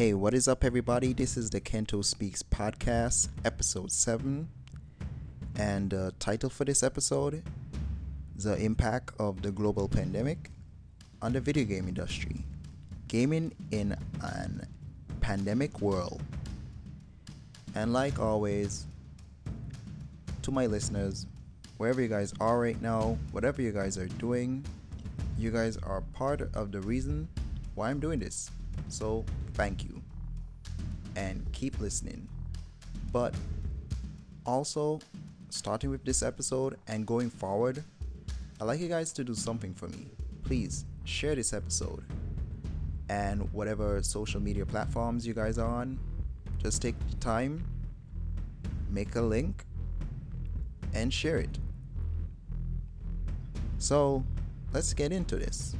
Hey, what is up, everybody? This is the Kento Speaks podcast, episode 7. And the title for this episode The Impact of the Global Pandemic on the Video Game Industry. Gaming in an Pandemic World. And like always, to my listeners, wherever you guys are right now, whatever you guys are doing, you guys are part of the reason why I'm doing this. So, thank you. And keep listening. But also, starting with this episode and going forward, I'd like you guys to do something for me. Please share this episode. And whatever social media platforms you guys are on, just take the time, make a link, and share it. So, let's get into this.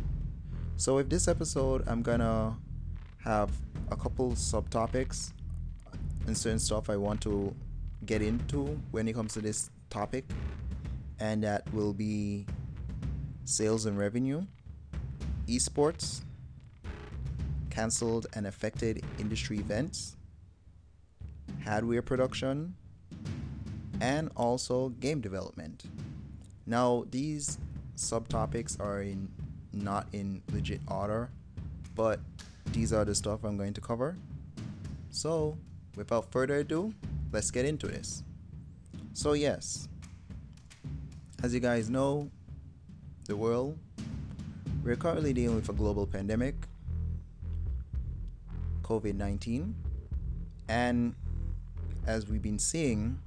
So, with this episode, I'm gonna have a couple subtopics and certain stuff I want to get into when it comes to this topic, and that will be sales and revenue, esports, cancelled and affected industry events, hardware production, and also game development. Now, these subtopics are in not in legit order, but these are the stuff I'm going to cover. So, without further ado, let's get into this. So, yes, as you guys know, the world, we're currently dealing with a global pandemic, COVID 19, and as we've been seeing,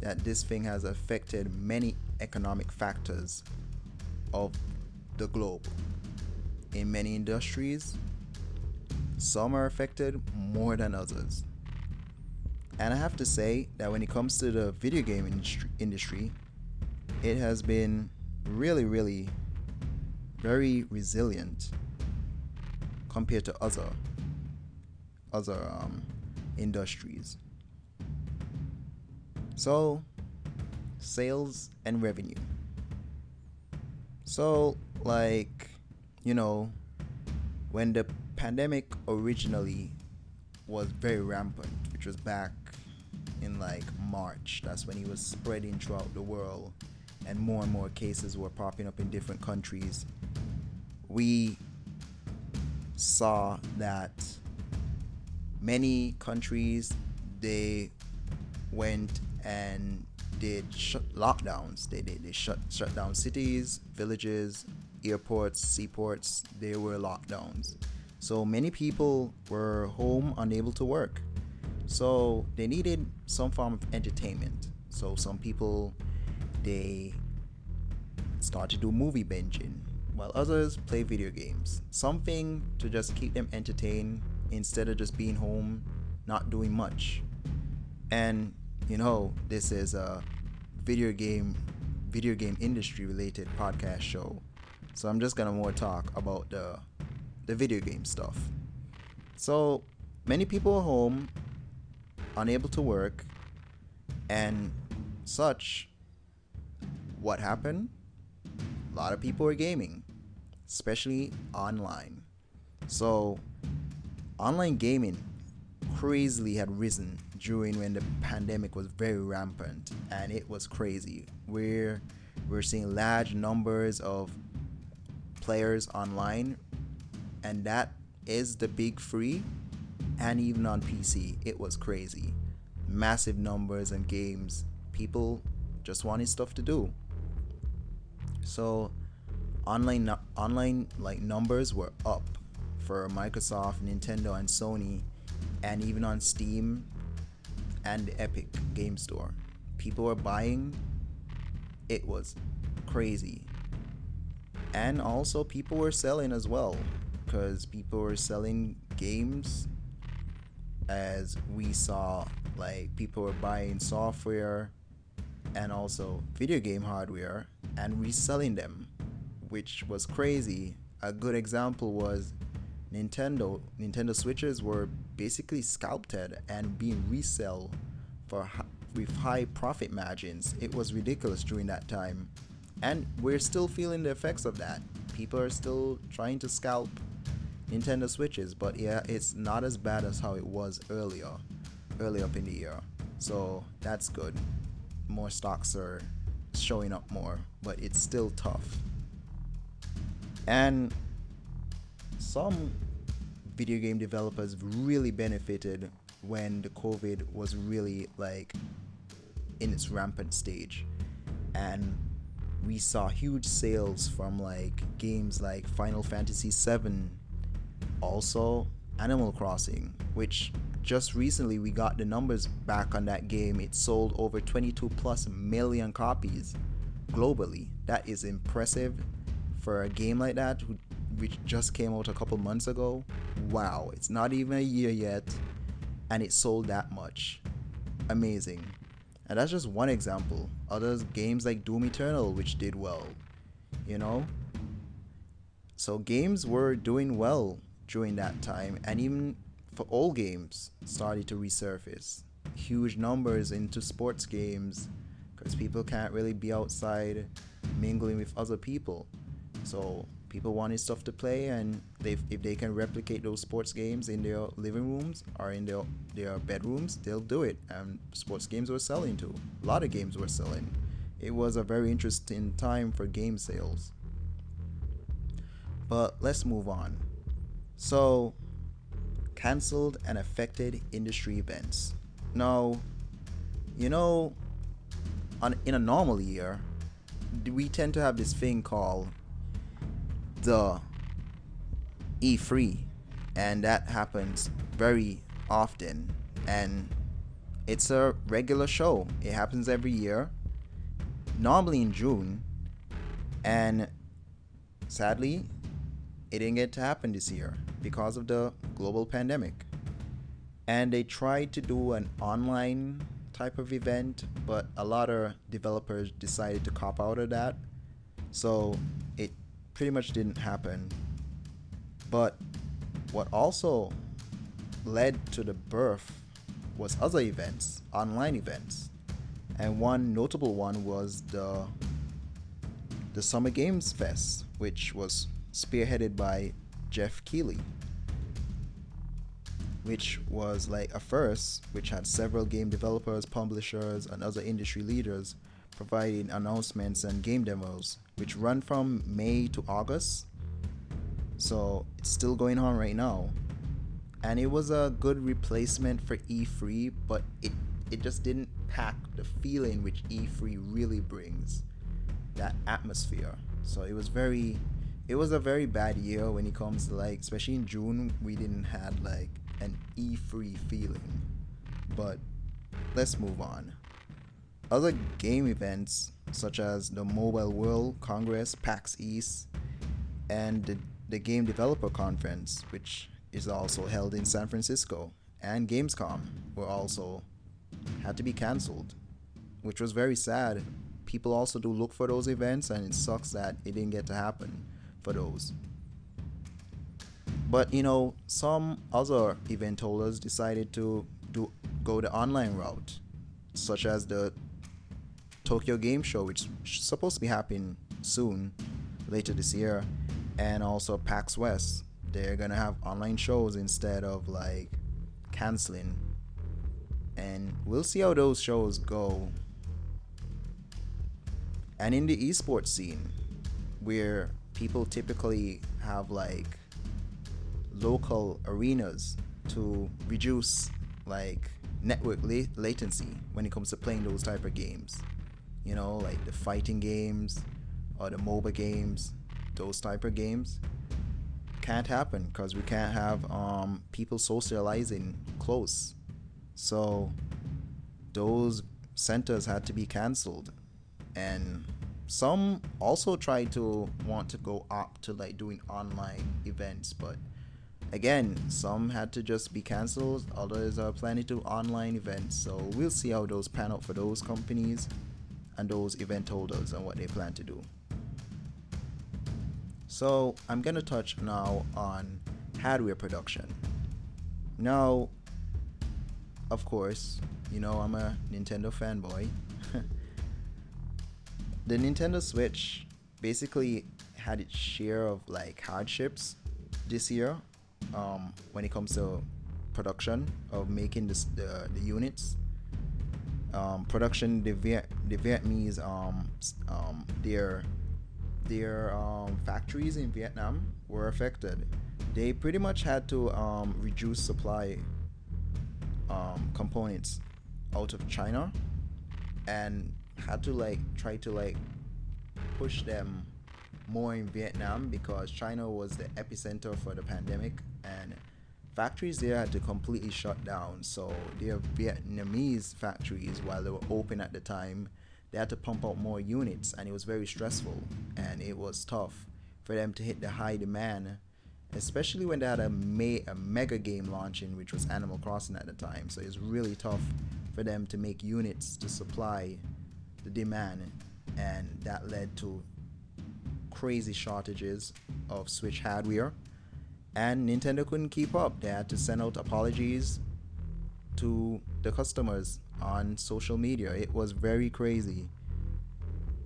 that this thing has affected many economic factors of the globe. In many industries, some are affected more than others. And I have to say that when it comes to the video game industry, it has been really, really very resilient compared to other other um, industries. So, sales and revenue. So, like, you know, when the pandemic originally was very rampant, which was back in like March, that's when it was spreading throughout the world and more and more cases were popping up in different countries. We saw that many countries they went and did lockdowns. They did they shut shut down cities, villages, airports, seaports. They were lockdowns. So many people were home unable to work. So they needed some form of entertainment. So some people they start to do movie binging while others play video games. Something to just keep them entertained instead of just being home not doing much. And you know, this is a video game video game industry related podcast show. So I'm just gonna more talk about the the video game stuff. So many people are home, unable to work, and such. What happened? A lot of people are gaming, especially online. So online gaming crazily had risen during when the pandemic was very rampant and it was crazy. We're we're seeing large numbers of players online and that is the big free and even on PC it was crazy. Massive numbers and games. People just wanted stuff to do. So online online like numbers were up for Microsoft, Nintendo and Sony and even on Steam and Epic Game Store. People were buying. It was crazy. And also, people were selling as well because people were selling games as we saw like people were buying software and also video game hardware and reselling them which was crazy a good example was Nintendo Nintendo Switches were basically sculpted and being resell for with high profit margins. It was ridiculous during that time, and we're still feeling the effects of that. People are still trying to scalp Nintendo Switches, but yeah, it's not as bad as how it was earlier, early up in the year. So that's good. More stocks are showing up more, but it's still tough. And some video game developers really benefited when the COVID was really like in its rampant stage. And we saw huge sales from like games like Final Fantasy VII, also Animal Crossing, which just recently we got the numbers back on that game. It sold over 22 plus million copies globally. That is impressive for a game like that, which just came out a couple months ago. Wow, it's not even a year yet, and it sold that much. Amazing. And that's just one example. Other games like Doom Eternal, which did well, you know? So games were doing well during that time, and even for all games started to resurface. Huge numbers into sports games because people can't really be outside mingling with other people. So people wanted stuff to play, and if they can replicate those sports games in their living rooms or in their their bedrooms, they'll do it. And sports games were selling too. A lot of games were selling. It was a very interesting time for game sales. But let's move on. So, cancelled and affected industry events. Now, you know, on in a normal year, we tend to have this thing called the E3, and that happens very often. And it's a regular show. It happens every year, normally in June, and sadly, it didn't get to happen this year because of the global pandemic. And they tried to do an online type of event, but a lot of developers decided to cop out of that. So it pretty much didn't happen. But what also led to the birth was other events, online events. And one notable one was the the Summer Games Fest, which was spearheaded by Geoff Keighley, which was like a first, which had several game developers, publishers, and other industry leaders providing announcements and game demos, which run from May to August. So it's still going on right now. And it was a good replacement for E3, but it, it just didn't pack the feeling which E3 really brings that atmosphere. So it was very it was a very bad year when it comes to like especially in June we didn't had like an E3 feeling. But let's move on. Other game events such as the Mobile World Congress, PAX East, and the, the Game Developer Conference, which is also held in San Francisco, and Gamescom were also had to be cancelled, which was very sad. People also do look for those events, and it sucks that it didn't get to happen for those. But you know, some other event holders decided to do go the online route, such as the Tokyo Game Show, which is supposed to be happening soon, later this year, and also PAX West. They're gonna have online shows instead of like canceling, and we'll see how those shows go. And in the esports scene, where people typically have like local arenas to reduce like network la- latency when it comes to playing those type of games. You know, like the fighting games or the mobile games, those type of games, can't happen because we can't have um, people socializing close. So those centers had to be canceled, and some also tried to want to go up to like doing online events, but again, some had to just be canceled. Others are planning to online events, so we'll see how those pan out for those companies and those event holders and what they plan to do. So I'm gonna touch now on hardware production. Now, of course, you know I'm a Nintendo fanboy. The Nintendo Switch basically had its share of like hardships this year um, when it comes to production of making this, the the units. Um, production the Viet the Vietnamese um, um, their their um, factories in Vietnam were affected. They pretty much had to um, reduce supply um, components out of China and had to like try to like push them more in Vietnam because China was the epicenter for the pandemic and factories there had to completely shut down. So their Vietnamese factories, while they were open at the time, they had to pump out more units and it was very stressful and it was tough for them to hit the high demand especially when they had a, me- a mega game launching which was animal crossing at the time so it was really tough for them to make units to supply the demand and that led to crazy shortages of switch hardware and nintendo couldn't keep up they had to send out apologies to the customers on social media. It was very crazy.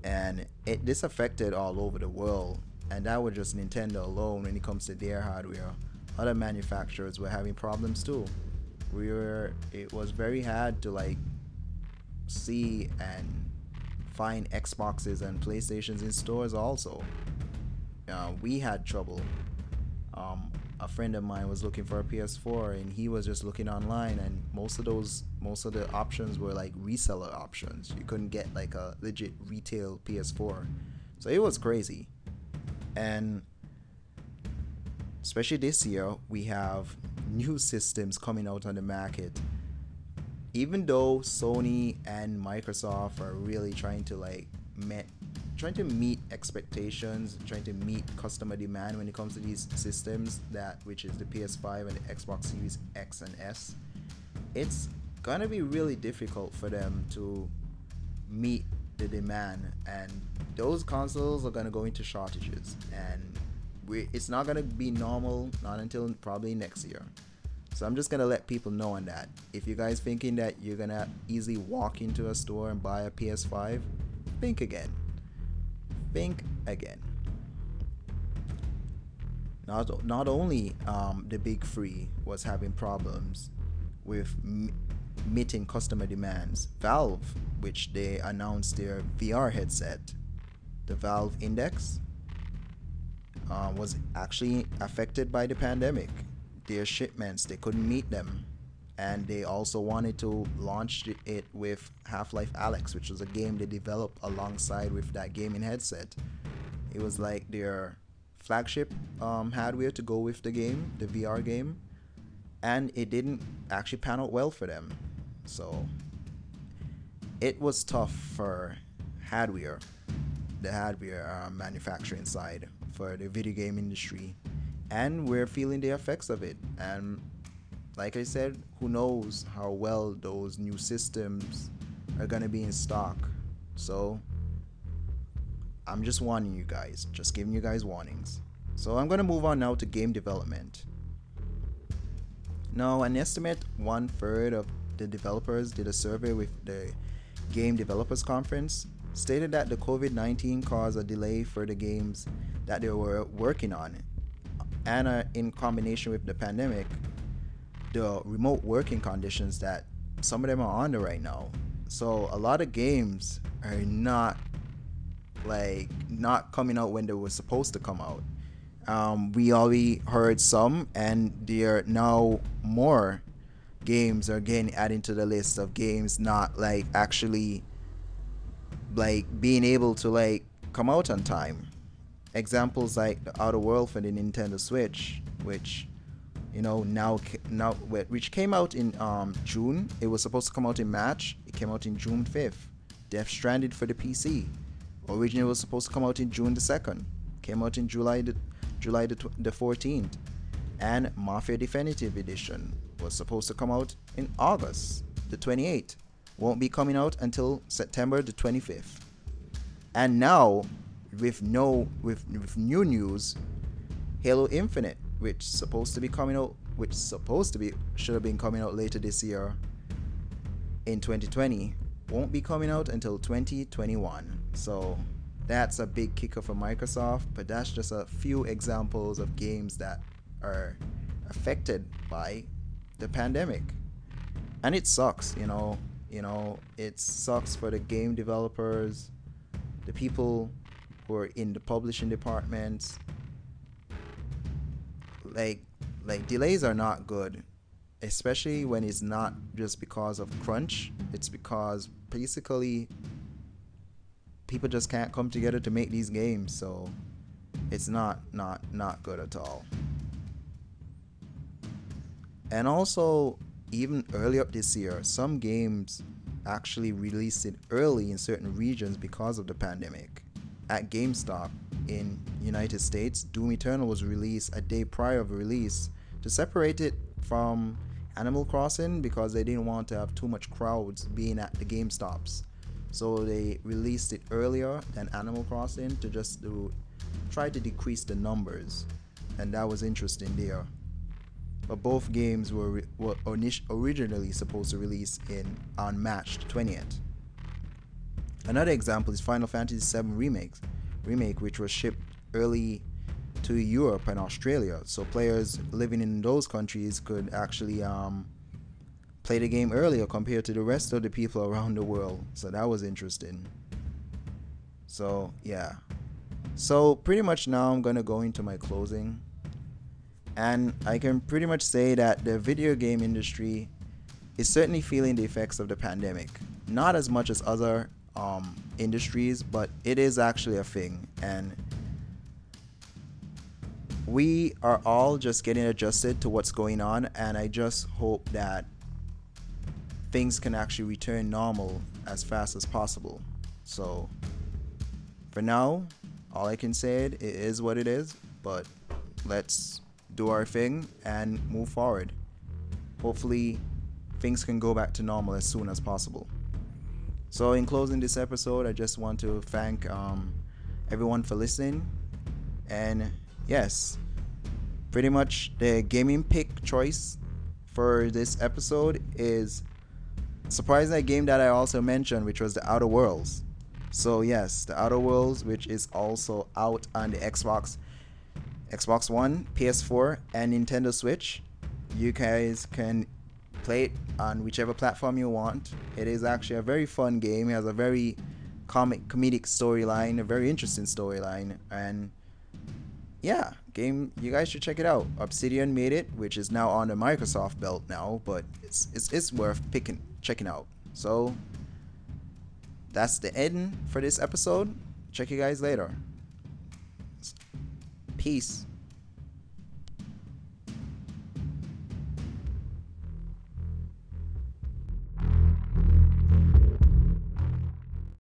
And it this affected all over the world. And that was just Nintendo alone when it comes to their hardware. Other manufacturers were having problems too. We were it was very hard to like see and find Xboxes and PlayStations in stores also. Uh, we had trouble. Um, a friend of mine was looking for a PS4 and he was just looking online and most of those most of the options were like reseller options. You couldn't get like a legit retail PS4. So it was crazy. And especially this year, we have new systems coming out on the market. Even though Sony and Microsoft are really trying to like met trying to meet expectations, trying to meet customer demand when it comes to these systems that which is the PS5 and the Xbox Series X and S. It's gonna be really difficult for them to meet the demand and those consoles are gonna go into shortages and we, it's not gonna be normal not until probably next year. So I'm just gonna let people know on that. If you guys thinking that you're gonna easily walk into a store and buy a PS5, think again think again. Not, not only um, the big three was having problems with m- meeting customer demands, Valve, which they announced their VR headset, the Valve Index, uh, was actually affected by the pandemic. Their shipments, they couldn't meet them and they also wanted to launch it with Half-Life Alyx, which was a game they developed alongside with that gaming headset. It was like their flagship um, hardware to go with the game, the VR game, and it didn't actually pan out well for them. So it was tough for hardware, the hardware uh, manufacturing side for the video game industry, and we're feeling the effects of it. And like I said, who knows how well those new systems are gonna be in stock. So I'm just warning you guys, just giving you guys warnings. So I'm gonna move on now to game development. Now, an estimate one third of the developers did a survey with the Game Developers Conference stated that the COVID 19 caused a delay for the games that they were working on. And uh, in combination with the pandemic, the remote working conditions that some of them are under right now. So a lot of games are not like not coming out when they were supposed to come out. Um, we already heard some, and there are now more games are getting added to the list of games not like actually like being able to like come out on time. Examples like the Outer World for the Nintendo Switch, which you know now now which came out in um, June. It was supposed to come out in March. It came out in June 5th. Death Stranding for the PC. Originally was supposed to come out in June the 2nd. Came out in July the July the, the 14th. And Mafia Definitive Edition was supposed to come out in August the 28th. Won't be coming out until September the 25th. And now with no with with new news, Halo Infinite which supposed to be coming out, which supposed to be should have been coming out later this year in 2020, won't be coming out until 2021. So that's a big kicker for Microsoft, but that's just a few examples of games that are affected by the pandemic. And it sucks, you know, you know, it sucks for the game developers, the people are in the publishing departments. Like like delays are not good, especially when it's not just because of crunch, it's because basically people just can't come together to make these games, so it's not not not good at all. And also even early up this year, some games actually released it early in certain regions because of the pandemic. At GameStop in United States, Doom Eternal was released a day prior of release to separate it from Animal Crossing because they didn't want to have too much crowds being at the GameStops. So they released it earlier than Animal Crossing to just to try to decrease the numbers, and that was interesting there but both games were, were originally supposed to release in on March 20th. Another example is Final Fantasy VII Remake, remake which was shipped early to Europe and Australia, so players living in those countries could actually um, play the game earlier compared to the rest of the people around the world. So that was interesting. So yeah. So pretty much now I'm gonna go into my closing and I can pretty much say that the video game industry is certainly feeling the effects of the pandemic. Not as much as other um, industries, but it is actually a thing. And we are all just getting adjusted to what's going on. And I just hope that things can actually return normal as fast as possible. So for now, all I can say it, it is what it is, but let's do our thing, and move forward. Hopefully, things can go back to normal as soon as possible. So, in closing this episode, I just want to thank um, everyone for listening. And yes, pretty much the gaming pick choice for this episode is surprisingly a game that I also mentioned, which was the Outer Worlds. So yes, the Outer Worlds, which is also out on the Xbox Xbox One, PS4, and Nintendo Switch. You guys can play it on whichever platform you want. It is actually a very fun game. It has a very comic comedic storyline, a very interesting storyline, and yeah, game you guys should check it out. Obsidian made it, which is now on the Microsoft belt now, but it's it's, it's worth picking checking out. So that's the end for this episode. Check you guys later. Peace.